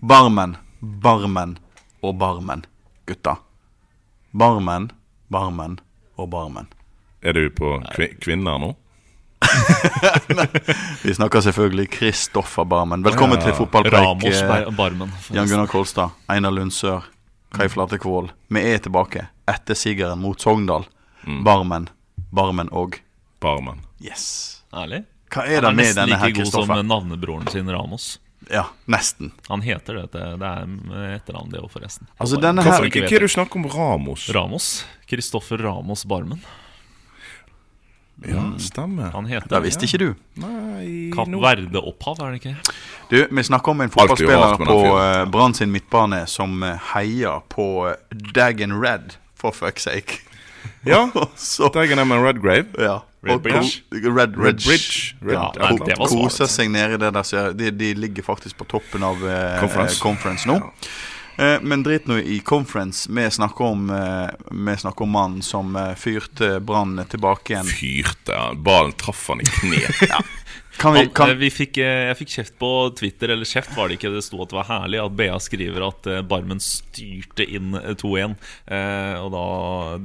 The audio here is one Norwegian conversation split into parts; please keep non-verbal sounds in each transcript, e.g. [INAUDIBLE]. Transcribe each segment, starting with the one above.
Barmen, barmen og barmen, gutta. Barmen, barmen og barmen. Er du på kvi kvinner nå? Vi snakker selvfølgelig Kristoffer Barmen. Velkommen Ja. til fotballpreik. Ramos eh, Barmen. Jan Gunnar Kolstad, Einar Lundsør, Kai Flate Kvål. Vi er tilbake etter sigeren mot Sogndal. Mm. Barmen, barmen og Barmen. Yes. Ærlig? Hva er det med denne her, Kristoffer? Nesten like god som navnebroren sin Ramos. Ja, nesten. Han heter det. Det er etternavn, det òg, forresten. Altså, denne her hva, hva er det du snakker om Ramos? Ramos. Kristoffer Ramos Barmen. Ja, stemmer. Han heter Det visste ikke du. Nei Kapp Verde-opphav, er det ikke? Du, Vi snakker om en er fotballspiller på uh, Brann sin midtbane som eh, heier på Dagon Red, for fuck's sake. Ja, [LAUGHS] Dagon M. Redgrave. ja. Red Bridge. Red, Red Ridge. Bridge. Red, Ja, ja, det var. Koser seg nede i det der. Så de, de ligger faktisk på toppen av eh, Conference. conference nå. Eh, men drit nå i conference. Vi snakker om eh, Vi snakker om mannen som eh, fyrte Brann tilbake igjen. Fyrte han. Ballen traff han i kneet. [LAUGHS] Kan vi, eh, kan, vi fikk, eh, jeg fikk kjeft på Twitter, eller kjeft var det ikke, det sto at det var herlig at BA skriver at eh, Barmen styrte inn eh, 2-1. Eh, og da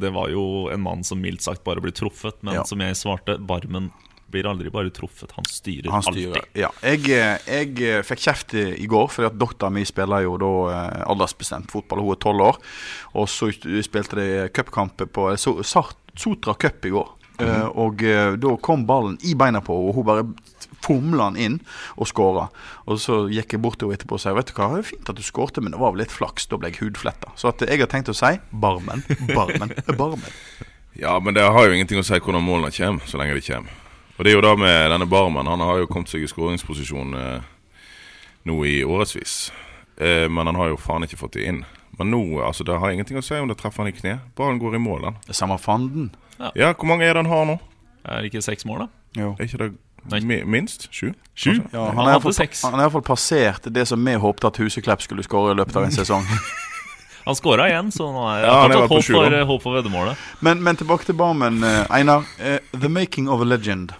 Det var jo en mann som mildt sagt bare ble truffet, men Ja. som jeg svarte, Barmen blir aldri bare truffet, han styrer, Han styrer. alltid. Ja. Jeg, eh, jeg eh, fikk kjeft i går, fordi at dattera mi spiller jo da eh, aldersbestemt fotball. Hun er tolv år. Og så spilte de cupkamp på eh, Sotra Cup i går. Eh, og eh, da kom ballen i beina på henne, og hun bare fomla han inn og skåra. Og så gikk jeg bort til henne etterpå og sa Vet du hva, det er fint at du skårte, men det var vel litt flaks. Da ble jeg hudfletta. Så at jeg har tenkt å si Barmen, Barmen, Barmen. Ja, men det har jo ingenting å si hvordan målene kommer, så lenge de kommer. Og det er jo da med denne Barmen. Han har jo kommet seg i skåringsposisjon eh, nå i årevis. Eh, men han har jo faen ikke fått det inn. Men nå, altså, det har ingenting å si om det treffer han i kne. Ballen går i mål, den. Det samme fanden. Ja, hvor mange er det han har nå? Er det ikke seks mål, da? Jo. Er ikke det Nei. minst? Sju? Sju? Ja, Han han, har i hadde seks. han har iallfall passert det som vi håpte at Huseklepp skulle skåre i løpet av en sesong. [LAUGHS] Han skåra igjen, så nå er Ja, han har håp, for, håp for veddemålet. Men, men tilbake til Barmen. eh, Einar. Uh, the making of a legend.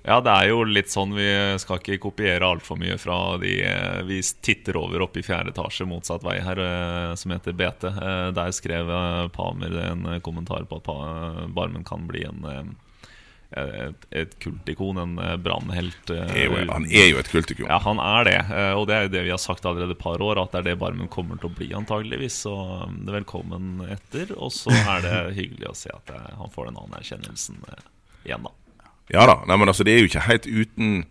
Ja, det er jo litt sånn Vi skal ikke kopiere altfor mye fra de eh, vi titter over oppe i fjerde etasje motsatt vei her, som heter BT. Der skrev Pamer en kommentar på at Barmen kan bli en et, et kultikon, en eh, brannhelt. eh, han er jo et kultikon. Ja, han er det. eh, Og det er jo det vi har sagt allerede et par år, at det er det Barmen kommer til å bli, antageligvis. Så um, det er velkommen etter. Og så er det [LAUGHS] hyggelig å se at han får den anerkjennelsen igjen, da. Ja da. Nei, men altså, det er jo ikke helt uten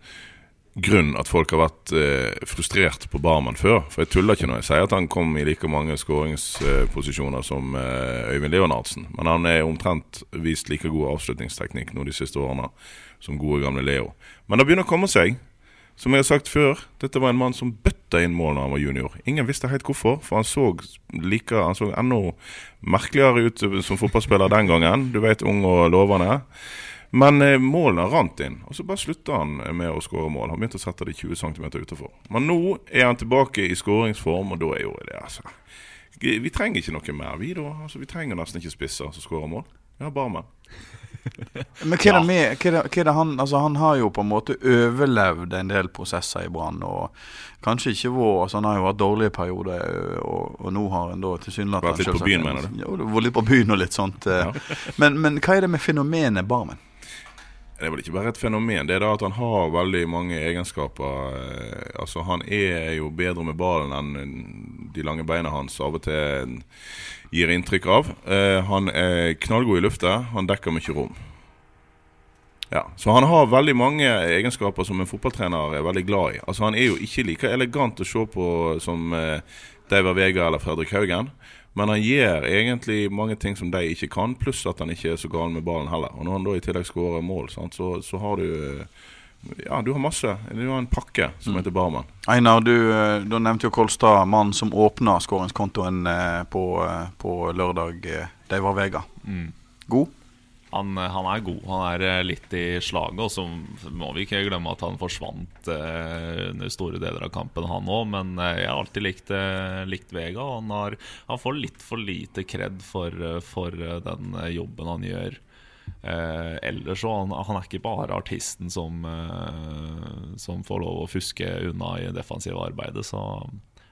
grunn at folk har vært eh, frustrert på Barmen før. For jeg tuller ikke når jeg sier at han kom i like mange skåringsposisjoner som eh, Øyvind Leonardsen. Men han er omtrent vist like god avslutningsteknikk nå de siste årene som gode gamle Leo. Men det begynner å komme seg. Som jeg har sagt før, dette var en mann som bøtta inn mål da han var junior. Ingen visste helt hvorfor, for han så like, han så enda merkeligere ut som fotballspiller den gangen. Du vet, ung og lovende. Men eh, målene rant inn, og så bare slutta han med å skåre mål. Han begynte å sette det 20 cm utenfor. Men nå er han tilbake i skåringsform, og da er jo det altså Vi trenger ikke noe mer, vi da. Altså, vi trenger nesten ikke spisser som skårer mål. Vi har barmen. [LAUGHS] Men hva er det med hva er det, hva er det han, altså han har jo på en måte overlevd en del prosesser i Brann. Og kanskje ikke vår altså Han har jo hatt dårlige perioder, og, og nå har han da tilsynelatende Vært litt på byen, mener du? Jo, det litt på byen og litt sånt. Ja. Men, men hva er det med fenomenet Barmen? Det er vel ikke bare et fenomen. Det er da at han har veldig mange egenskaper. Eh, Altså Han er jo bedre med ballen enn de lange beina hans av og til gir inntrykk av. Eh, Han er knallgod i lufta. Han dekker mye rom. Ja, Så han har veldig mange egenskaper som en fotballtrener er veldig glad i. Altså Han er jo ikke like elegant å se på som eh, David Vega eller Fredrik Haugen. Men han gjør egentlig mange ting som de ikke kan, pluss at han ikke er så gal med ballen heller. Og når han da i tillegg skårer mål, sant, så, så har du eh, Ja, du har masse. Du har en pakke som heter Barmen. Einar, du, eh, du nevnte jo Kolstad, mannen som åpna skåringskontoen eh, på, på lørdag. Det var Vega. Mm. God? Han, han er god. Han er eh, litt i slaget. Og så må vi ikke glemme at han forsvant eh, under store deler av kampen, han òg. Men eh, jeg har alltid likt, eh, likt Vega. Og han, har, han får litt for lite kred for, eh, for eh, den eh, jobben han gjør. Eh, ellers så han, han er ikke bare artisten som, eh, som får lov å fuske unna i defensive arbeidet. Så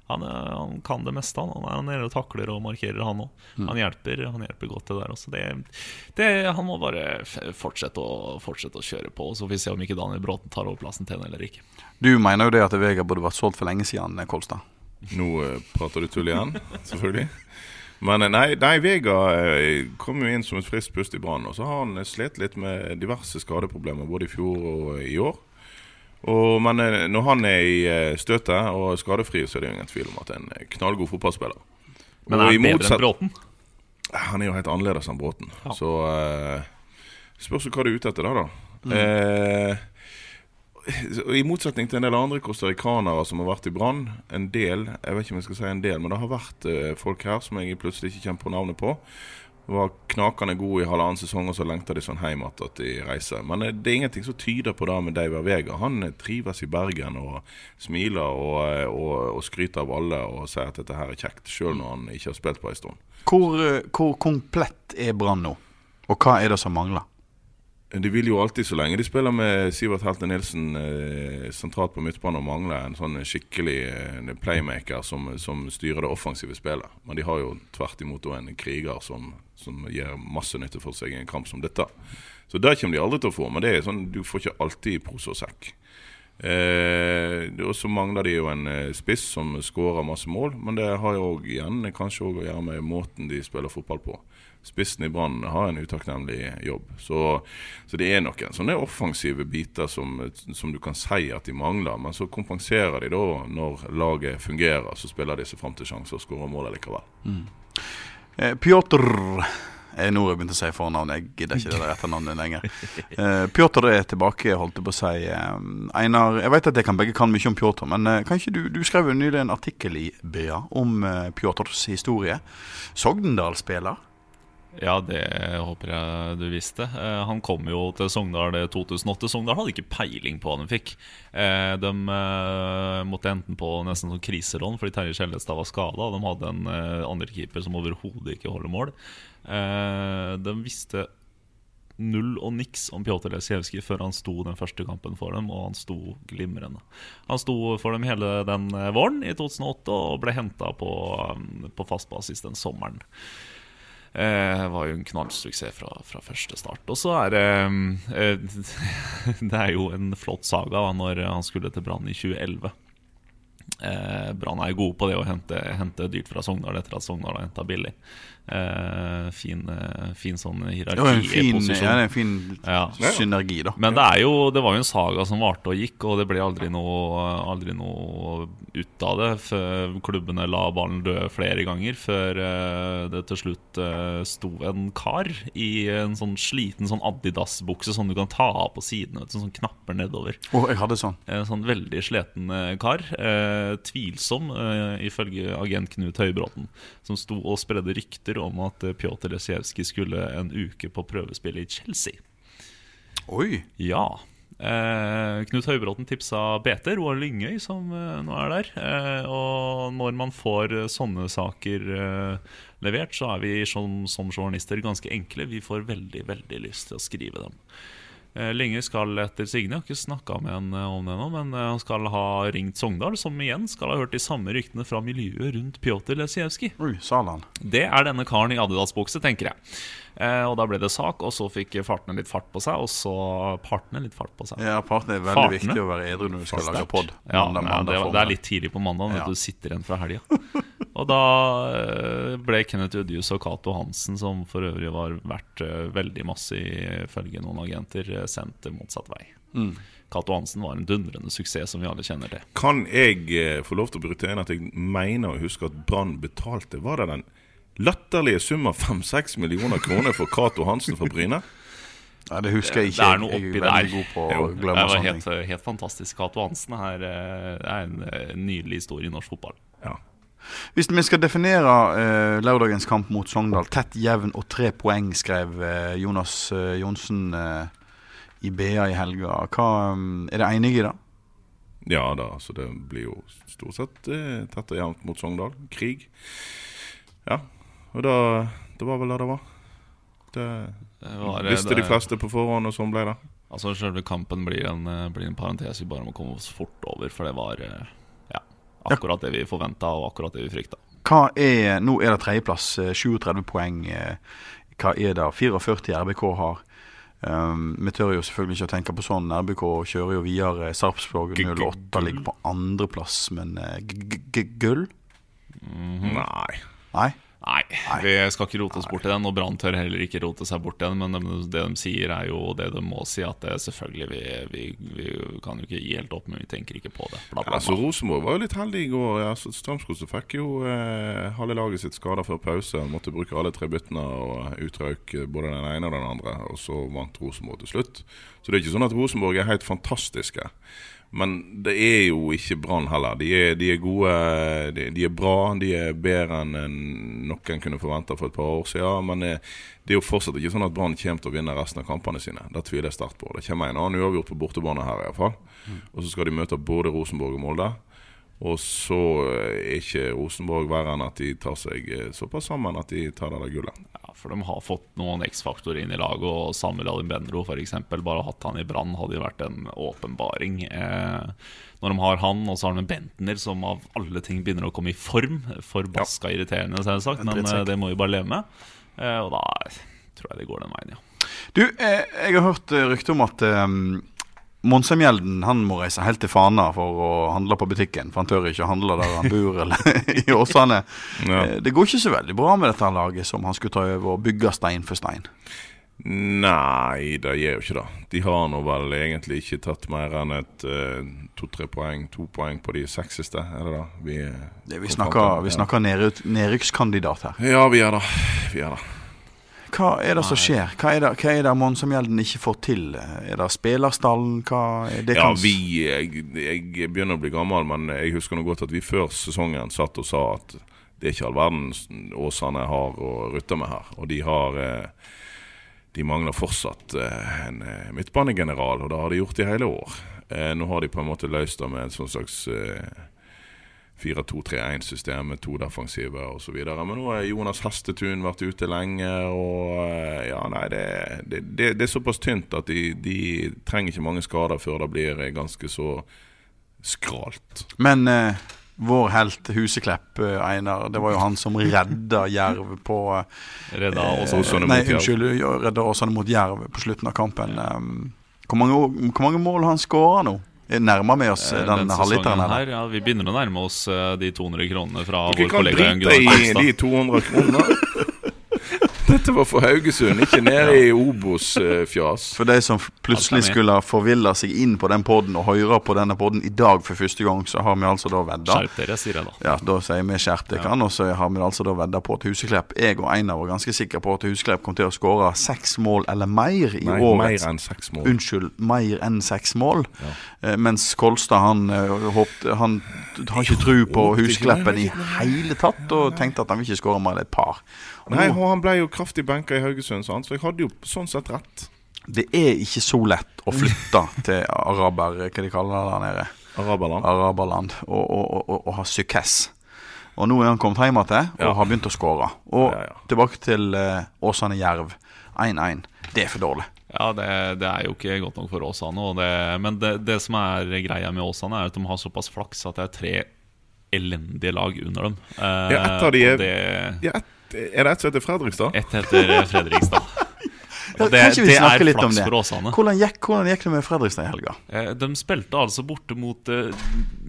Han, han kan det meste. Han, han er nede og takler og markerer, han òg. Mm. Han, hjelper, han hjelper godt det der også. Det, det, han må bare fortsette å, fortsette å kjøre på. Så får vi se om ikke Daniel Bråten tar over plassen til han eller ikke. Du mener jo det at Vegard burde vært solgt for lenge siden, Kolstad. Nå eh, prater du tull igjen, selvfølgelig. Men eh, nei, nei Vega eh, kom jo inn som et friskt pust i Brann. Og så har han slitt litt med diverse skadeproblemer både i fjor og i år. Og, men eh, når han er i eh, støtet og skadefri, så er det ingen tvil om at det er en knallgod fotballspiller. Men er han bedre enn Bråten? Han er jo helt annerledes enn Bråten. Ja. Så uh, spørs hva du er ute etter da, da. Mm. Eh, I motsetning til en del andre costaricanere som har vært i Brann, en del, jeg vet ikke om jeg skal si en del, men det har vært folk her som jeg plutselig ikke kjenner på navnet på. Var knakende god i halvannen sesong, og så lengter de sånn hjem at de reiser. Men eh, det er ingenting som tyder på det med David Vega. Han eh, trives i Bergen og smiler og, eh, og, og skryter av alle og sier at dette her er kjekt, sjøl når han ikke har spilt på ei stund. Hvor, hvor komplett er Brann nå? Og hva er det som mangler? De vil jo alltid, så lenge de spiller med Sivert Helte Nilsen eh, sentralt på midtbanen, og mangler en sånn skikkelig eh, playmaker som, som styrer det offensive spillet. Men de har jo tvert imot en kriger som, som gir masse nytte for seg i en kamp som dette. Så det kommer de aldri til å få, men det er sånn, du får ikke alltid pose og sekk. Eh, og så mangler de jo en eh, spiss som skårer masse mål, men det har jo igjen kanskje også å gjøre med måten de spiller fotball på. Spissen i Brann har en utakknemlig jobb. Så, så det er noen sånne offensive biter som, som du kan si at de mangler. Men så kompenserer de da når laget fungerer. Så spiller de seg fram til sjanser og skårer mål likevel. Eh, Pjotr jeg, Nå har jeg begynt å si fornavn, jeg gidder ikke det der etternavnet lenger. [LAUGHS] Eh, Pjotr er tilbake, holdt jeg på å si. Eh, Einar, jeg vet at jeg kan begge kan mye om Pjotr, men eh, kan ikke du, du skrev jo nylig en artikkel i BA om eh, Pjotrs historie. Sogndal-spiller. Ja, det håper jeg du visste. Eh, han kom jo til Sogndal 2008. Sogndal hadde ikke peiling på hva de fikk. Eh, de eh, måtte enten på nesten sånn kriselån fordi Terje Skjellestad var skada, de hadde en eh, andrekeeper som overhodet ikke holder mål. De visste null og niks om Pjotr Lesijevskij før han sto den første kampen for dem, og han sto glimrende. Han sto for dem hele den våren i 2008 og ble henta på, på fast basis den sommeren. Eh, var jo en knallsuksess fra, fra første start. Og så er det eh, [LAUGHS] Det er jo en flott saga da, når han skulle til Brann i 2011. Eh, Brann er gode på det å hente, hente dyrt fra Sogndal etter at Sogndal har henta billig. Eh, fin, eh, fin sånn Det var en fin, ja, en fin Ja. synergi, da. Men det, jo, det var jo en saga som varte og gikk, og det ble aldri noe, aldri noe ut av det. Før klubbene la ballen dø flere ganger, før eh, det til slutt sto en kar i en sånn sliten sånn Adidas-bukse som du kan ta av på sidene, vet du, sånn knapper nedover. Oh, jeg hadde sånn. En sånn veldig sliten kar. Eh, tvilsom, ifølge agent Knut Høybråten, som sto og spredde rykter om at eh, Pjotr Lesijevskij skulle en uke på prøvespill i Chelsea. Oi. Ja. Eh, Knut Høybråten tipsa BT, Roar Lyngøy, som eh, nå er der. Eh, og når man får eh, sånne saker eh, levert, så er vi som, som journalister ganske enkle. Vi får veldig, veldig lyst til å skrive dem. Eh, Lyngøy skal etter Signe, jeg har ikke snakka med han om det ennå, men eh, han skal ha ringt Sogndal, som igjen skal ha hørt de samme ryktene fra miljøet rundt Pjotr Lesijevskij. Det er denne karen i Adidas-bukse, tenker jeg. Eh, og da ble det sak, og så fikk fartene litt fart på seg, og så partene litt fart på seg. Ja, partene er veldig partene. viktig å være edru når du skal lage pod. Ja, det, det er litt tidlig på mandag Ja. når du sitter igjen fra helga. [LAUGHS] Og da eh, ble Kenneth Udjus og Cato Hansen, som for øvrig var verdt eh, veldig masse ifølge noen agenter, sendt motsatt vei. Mm. Cato Hansen var en dundrende suksess, som vi alle kjenner til. Kan jeg eh, få lov til å bryte inn at jeg mener å huske at Brann betalte Var det den latterlige sum av 5-6 millioner kroner for Cato Hansen fra Bryne? Nei, det husker jeg ikke. Det er noe Jeg oppi er veldig der. god på Jo, å det glemme var sånne helt, ting. helt fantastisk. Cato Hansen er, eh, er en eh, nydelig historie i norsk fotball. Ja. Hvis vi skal definere eh, lørdagens kamp mot Sogndal tett, jevn og tre poeng, skrev eh, Jonas eh, Johnsen eh, i BA i helga. Hva, um, er det enige i det? ja da, så det blir jo stort sett tett og jevnt mot Sogndal. Krig. Ja. Og da Det var vel det det var. Det Det var, det, visste de fleste på forhånd, og sånn ble det. Altså Selve kampen blir en, eh, blir en parentes vi bare må komme oss fort over, for det var eh, Ja. Akkurat det vi forventa, og akkurat det vi frykta. Hva er, Nå er det tredjeplass, eh, 37 poeng. eh, Hva er det 44 RBK har? Um, vi tør jo selvfølgelig ikke å tenke på sånn. RBK kjører jo videre. Sarpsborg 08 ligger på andreplass, men eh, g- g- g- gull? Nei. Nei? Nei, vi skal ikke rote oss bort i den. Og Brann tør heller ikke rote seg bort i den. Men det, de sier, er jo det de må si. At det selvfølgelig vi, vi, vi kan jo ikke gi helt opp, men vi tenker ikke på det. Bla, bla, Altså, bla. Rosenborg var jo litt heldig i går. Ja, så fikk jo eh, halve laget sitt skada før pause. Måtte bruke alle tre byttene og utrøyk eh, både den ene og den andre. Og så vant Rosenborg til slutt. Så det er ikke sånn at Rosenborg er helt fantastiske. Men det er jo ikke Brann heller. De er, de er gode, de, de er bra. De er bedre enn en noen kunne forventa for et par år siden. Men eh, det er jo fortsatt ikke sånn at Brann kommer til å vinne resten av kampene sine. Det tviler jeg sterkt på. Det kommer en annen uavgjort på bortebane her iallfall. Og så skal de møte både Rosenborg og Molde. Og så eh, er ikke Rosenborg verre enn at de tar seg eh, såpass sammen at de tar det der gullet. Ja, for de har fått noen X-faktorer inn i laget, og Samuel Alimbendro f.eks. Bare hatt han i Brann hadde jo vært en åpenbaring. Eh, når de har han, og så har de en Bentner som av alle ting begynner å komme i form. Forbaska irriterende, selvsagt, men eh, det må vi bare leve med. Eh, og da tror jeg det går den veien, ja. Du, eh, jeg har hørt rykte om at eh, Monsemjelden han må reise helt til Fana for å handle på butikken. For han tør ikke å handle der han bor eller [LAUGHS] i Åsane. Ja. Eh, Det går ikke så veldig bra med dette laget som han skulle ta over og bygge stein for stein. Nei, det gjør jo ikke det. De har nå vel egentlig ikke tatt mer enn et eh, to-tre poeng, to poeng på de seks siste, er det da? Vi, Det, vi snakker, vi snakker nedrykkskandidat her. Ja. ja, vi er det. Vi er det. Hva er det som skjer? Hva er det, hva er det Monsemjelden ikke får til? Er det spillerstallen? Er det Ja, vi jeg, jeg begynner å bli gammel, men jeg husker nå godt at vi før sesongen satt og sa at det er ikke all verden Åsane har å rutte med her. Og de har eh, De mangler fortsatt eh, en eh, midtbanegeneral, og det har de gjort i hele år. Nå har de på en måte løst det med en sånn slags eh, 4-2-3-1-system to defensive osv. Men nå har Jonas Hestetun vært ute lenge, og eh, ja, nei, det, det, det, det er såpass tynt at de, de trenger ikke mange skader før det blir eh, ganske så skralt. Men eh, vår helt Huseklepp, eh, Einar, det var jo han som redda Jerv på Redda. Åsane eh, mot Jerv. unnskyld, ja, redda Åsane mot Jerv på slutten av kampen. Ja. hvor, mange, hvor mange mål har han skåra nå? Er Nærmer vi oss eh, Eh, den halvliteren? her. her, ja, Vi begynner å nærme oss eh, de 200 kronene fra Dere vår kan kollega Jan drite Gunnar i de 200 kronene. [LAUGHS] [LAUGHS] Dette var for Haugesund, ikke nede i Obos-fjas. For de som plutselig skulle forvilla seg inn på den podden og høre på denne podden i dag for første gang, så har vi altså da vedda. Skjerp dere, sier jeg da. Ja, da sier vi skjerp dere, og så har vi altså da vedda på at Huseklepp Jeg og Einar var ganske sikre på at Huseklepp kom til å skåre seks mål eller mer i Nei, årets mer enn seks mål. Unnskyld, mer enn seks mål. Ja. Eh, mens Kolstad han, eh, håpte, han har ikke tro på Huskleppen i hele tatt, og tenkte at han vil ikke skåre mer enn et par. Nei, og han ble jo kraftig benka i Haugesund, så jeg hadde jo sånn sett rett. Det er ikke så lett å flytte [LAUGHS] til araber, hva de kaller det der nede, Araberland. araberland, og, og, og, og, og ha sukkess. Og nå er han kommet hjem igjen og Ja. har begynt å skåre. Og Ja, ja. tilbake til uh, Åsane Jerv. 1-1. Det er for dårlig. Ja, det, det er jo ikke godt nok for Åsane. og Det, men det, det som er greia med Åsane, er at de har såpass flaks at det er tre elendige lag under dem. Uh, Ja, et av de og er- det, Ja, et, er det et som heter Fredrikstad? Ett heter Fredrikstad. [LAUGHS] Og det, vi det er flaks det? for Åsane. Hvordan gikk, hvordan gikk det med Fredrikstad i helga? Eh, De spilte altså borte mot det,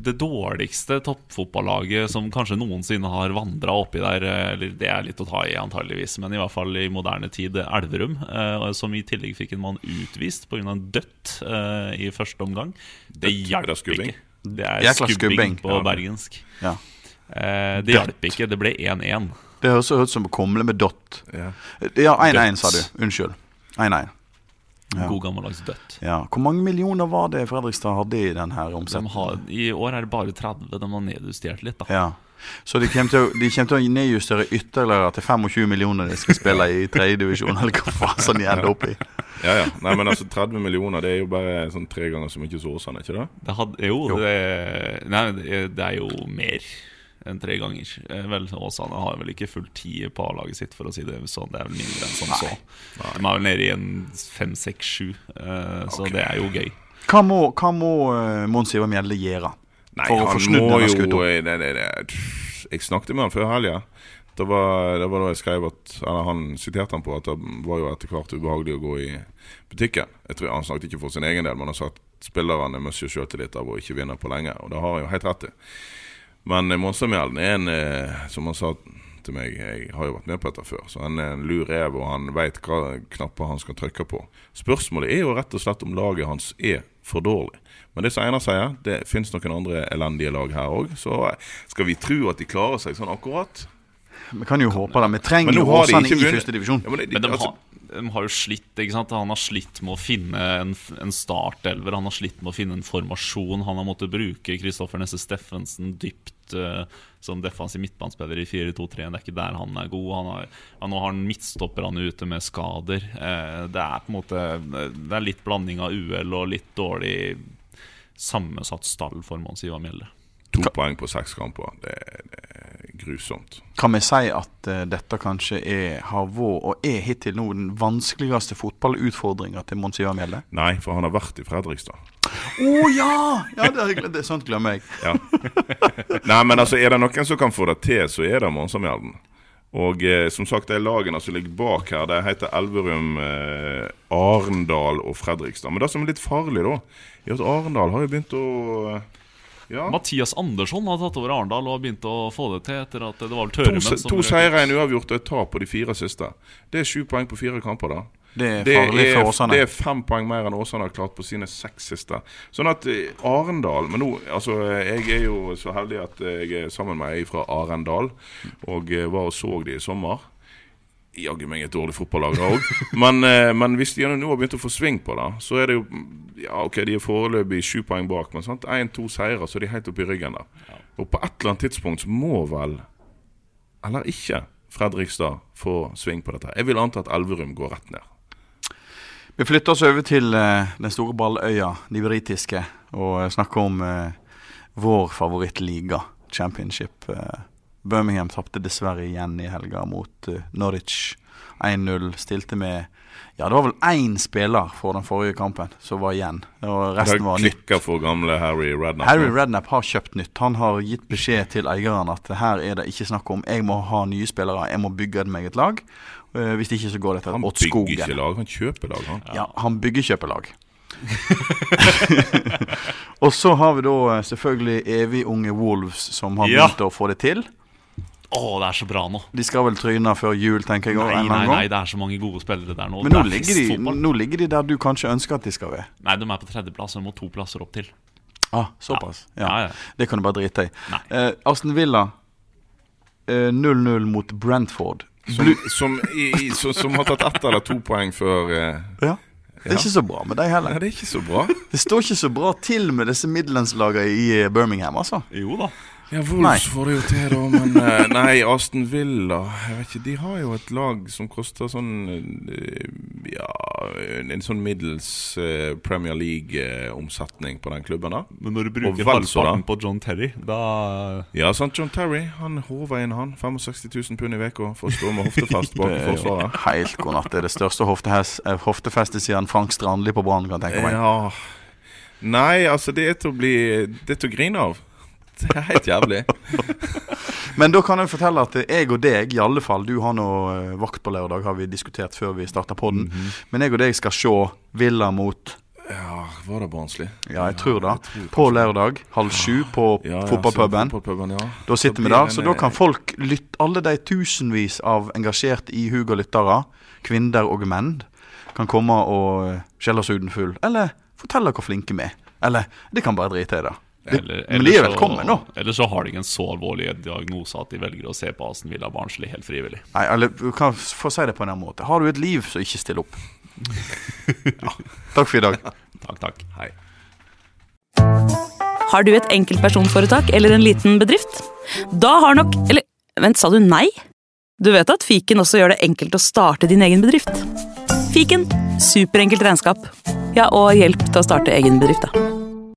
det dårligste toppfotballaget som kanskje noensinne har vandra oppi der. eh, Eller det er litt å ta i, antageligvis, men i hvert fall i moderne tid Elverum. eh, Som i tillegg fikk en mann utvist pga. dødt eh, i første omgang. Det Dødt? Er hjalp ikke. Det er skubbing, på Ja. bergensk. Ja. Eh, Det Dødt. hjalp ikke. Det ble 1-1. Det høres ut som å komle med dott. Ja. Ja, 1-1, Dødt. sa du. Unnskyld. 1-1. Ja. God gammeldags dødt. Ja. Hvor mange millioner var det Fredrikstad hadde i denne De omsetningen? har, I år er det bare 30. De har nedjustert litt, da. Ja. Så de kommer, til å, de kommer til å nedjustere ytterligere til 25 millioner de skal spille i tredjedivisjon, eller hva faen som de ender opp i. ja, ja. Nei, men altså 30 millioner, det er jo bare sånn tre ganger så mye som Åsane, ikke det? Det hadde, jo, Jo. Det, nei, det det er jo mer enn tre ganger. Eh, Vel, Åsane har vel ikke fullt ti på A-laget sitt, for å si det sånn. Det er vel mindre enn som så. De er vel nede i en fem, seks, sju, eh, så okay. det er jo gøy. Hva må, hva må eh, Mons Ivar Mjelde gjøre? For å få snudd denne skuta? det, det, det, Jeg snakket med han før helga. Det var, det var da jeg skrev at Eller han siterte han på at det var jo etter hvert ubehagelig å gå i butikken. Jeg tror Han snakket ikke for sin egen del, men han sa at spillerne mister selvtillit av å ikke vinne på lenge. Og det har han jo helt rett i. Men eh, Monstermjelden er en, eh, som han sa til meg, jeg har jo vært med på dette før, så han er en lur rev, og han veit hva knapper han skal trykke på. Spørsmålet er jo rett og slett om laget hans er for dårlig. Men det som Einar sier, det finnes noen andre elendige lag her òg. Så eh, skal vi tro at de klarer seg sånn akkurat? Vi kan jo håpe det. Vi trenger jo de Åsane i vunnet. første divisjon. Ja, men det, Men de, altså, har, de har jo slitt, ikke sant? Han har slitt med å finne en, en startelver. Han har slitt med å finne en formasjon. Han har måttet bruke Kristoffer Nesse Steffensen dypt uh, som defensiv midtbanespiller i 4-2-3. Det er ikke der han er god. Han har, ja, nå har han midtstopperne ute med skader. Uh, det er på en måte Det er litt blanding av uhell og litt dårlig sammensatt stall for Mons Ivar Mjelde. to poeng på seks kamper. Det, det er grusomt. Kan vi si at uh, dette kanskje er, har vært, og er hittil nå, den vanskeligste fotballutfordringa til Mons Mjelde? Nei, for han har vært i Fredrikstad. Å ja! ja det, er, det er sånt glemmer jeg. Ja. [LAUGHS] Nei, men altså, er det noen som kan få det til, så er det Monsamjelden. Og eh, som sagt, de lagene som ligger bak her, det heter Elverum, eh, Arendal og Fredrikstad. Men det som er litt farlig, da, er at Arendal har jo begynt å eh, ja, Mathias Andersson har tatt over Arendal og har begynt å få det til etter at det var vel to, som to seire, en uavgjort og et tap på de fire siste. Det er sju poeng på fire kamper, da. Det er Det er, for Åsane. det er fem poeng mer enn Åsane har klart på sine seks siste. Sånn at eh, Arendal Men nå, altså, jeg er jo så heldig at jeg er sammen med ei fra Arendal, og eh, var og så de i sommer. Jaggu meg et dårlig fotballag òg. [LAUGHS] Men, eh, men hvis de nå har begynt å få sving på det, så er det jo Ja, OK, de er foreløpig sju poeng bak, men sant, én-to seire, så er de helt oppe i ryggen der. Og på et eller annet tidspunkt så må vel, eller ikke, Fredrikstad få sving på dette. Jeg vil anta at Elverum går rett ned. Vi flytter oss over til uh, den store balløya, de britiske, og eh, snakker om uh, vår favorittliga, championship. Eh, Birmingham tapte dessverre igjen i helga mot eh, Norwich 1-0. Stilte med Ja, det var vel én spiller for den forrige kampen som var igjen. Og resten var nytt. klikker for gamle Harry Redknapp. Harry Redknapp har kjøpt nytt. Han har gitt beskjed til eieren at her er det ikke snakk om jeg må ha nye spillere, jeg må bygge meg et lag. Eh, hvis ikke så går det til Han bygger ikke lag, han kjøper lag. Han. Ja, han bygger kjøpelag. [LAUGHS] og så har vi da eh, selvfølgelig evig unge Wolves som har Ja. begynt å få det til. Å, det er så bra nå. De skal vel tryne før jul, tenker jeg. Nei, nei, nei, det er så mange gode spillere der nå. Men nå er ligger, de, nå ligger de der du kanskje ønsker at de skal være. Nei, de er på tredjeplass. og De må to plasser opp til. Ah, Såpass. Ja. Ja, ja. Det kan du bare drite i. Nei. Eh, Aston Villa eh, 0-0 mot Brentford. Som, som, i, i, som, som har tatt ett eller to poeng før eh, Ja. Det er Ja. ikke så bra med deg Nei, heller. det er ikke så bra. Det står ikke så bra til med disse midlandslagene i eh, Birmingham, altså. Jo da. Ja, Nei. Får det jo til, da. Men [LAUGHS] eh, nei, Aston Villa Jeg vet ikke, De har jo et lag som koster sånn eh, Ja, en, sånn middels eh, Premier League-omsetning på den klubben. da Men når du bruker halvparten på John Terry, da Ja, sant, John Terry han håver inn han 65 000 pund i uka for å stå med hoftefest bak [LAUGHS] forsvaret. helt god natt. Det er det største hoftefestet siden Frank Strandli på Brann, kan jeg tenke meg. Ja Nei, altså, det er til å bli Det er til å grine av. [LAUGHS] Det er helt jævlig. [LAUGHS] Men da kan jeg fortelle at jeg og deg, i alle fall Du har nå eh, vakt på lørdag, har vi diskutert før vi starta podden. -hmm. Men jeg og deg skal se Villa mot Ja, var det barnslig? Ja, jeg tror det. På lørdag halv sju på Ja, ja, fotballpuben. fotballpuben, ja. Da sitter vi der, så da kan folk lytte, alle de tusenvis av engasjerte i og lyttere, kvinner og menn, kan komme og eh, skjelle oss uten full. Eller fortelle hvor flinke vi er. Eller de kan bare drite i det. De, Eller- men de er velkommen, da. Eller så har de en så alvorlig diagnose at de velger å se på Aston Villa barnslig helt frivillig. Nei, eller du kan få si det på en annen måte. Har du et liv, så ikke still opp. [LAUGHS] Ja. Takk for i dag. [LAUGHS] Takk, takk. Hei. Har du et enkeltpersonforetak eller en liten bedrift? Da har nok Eller vent, sa du nei? Du vet at fiken også gjør det enkelt å starte din egen bedrift? Fiken superenkelt regnskap. Ja, og hjelp til å starte egen bedrift, da.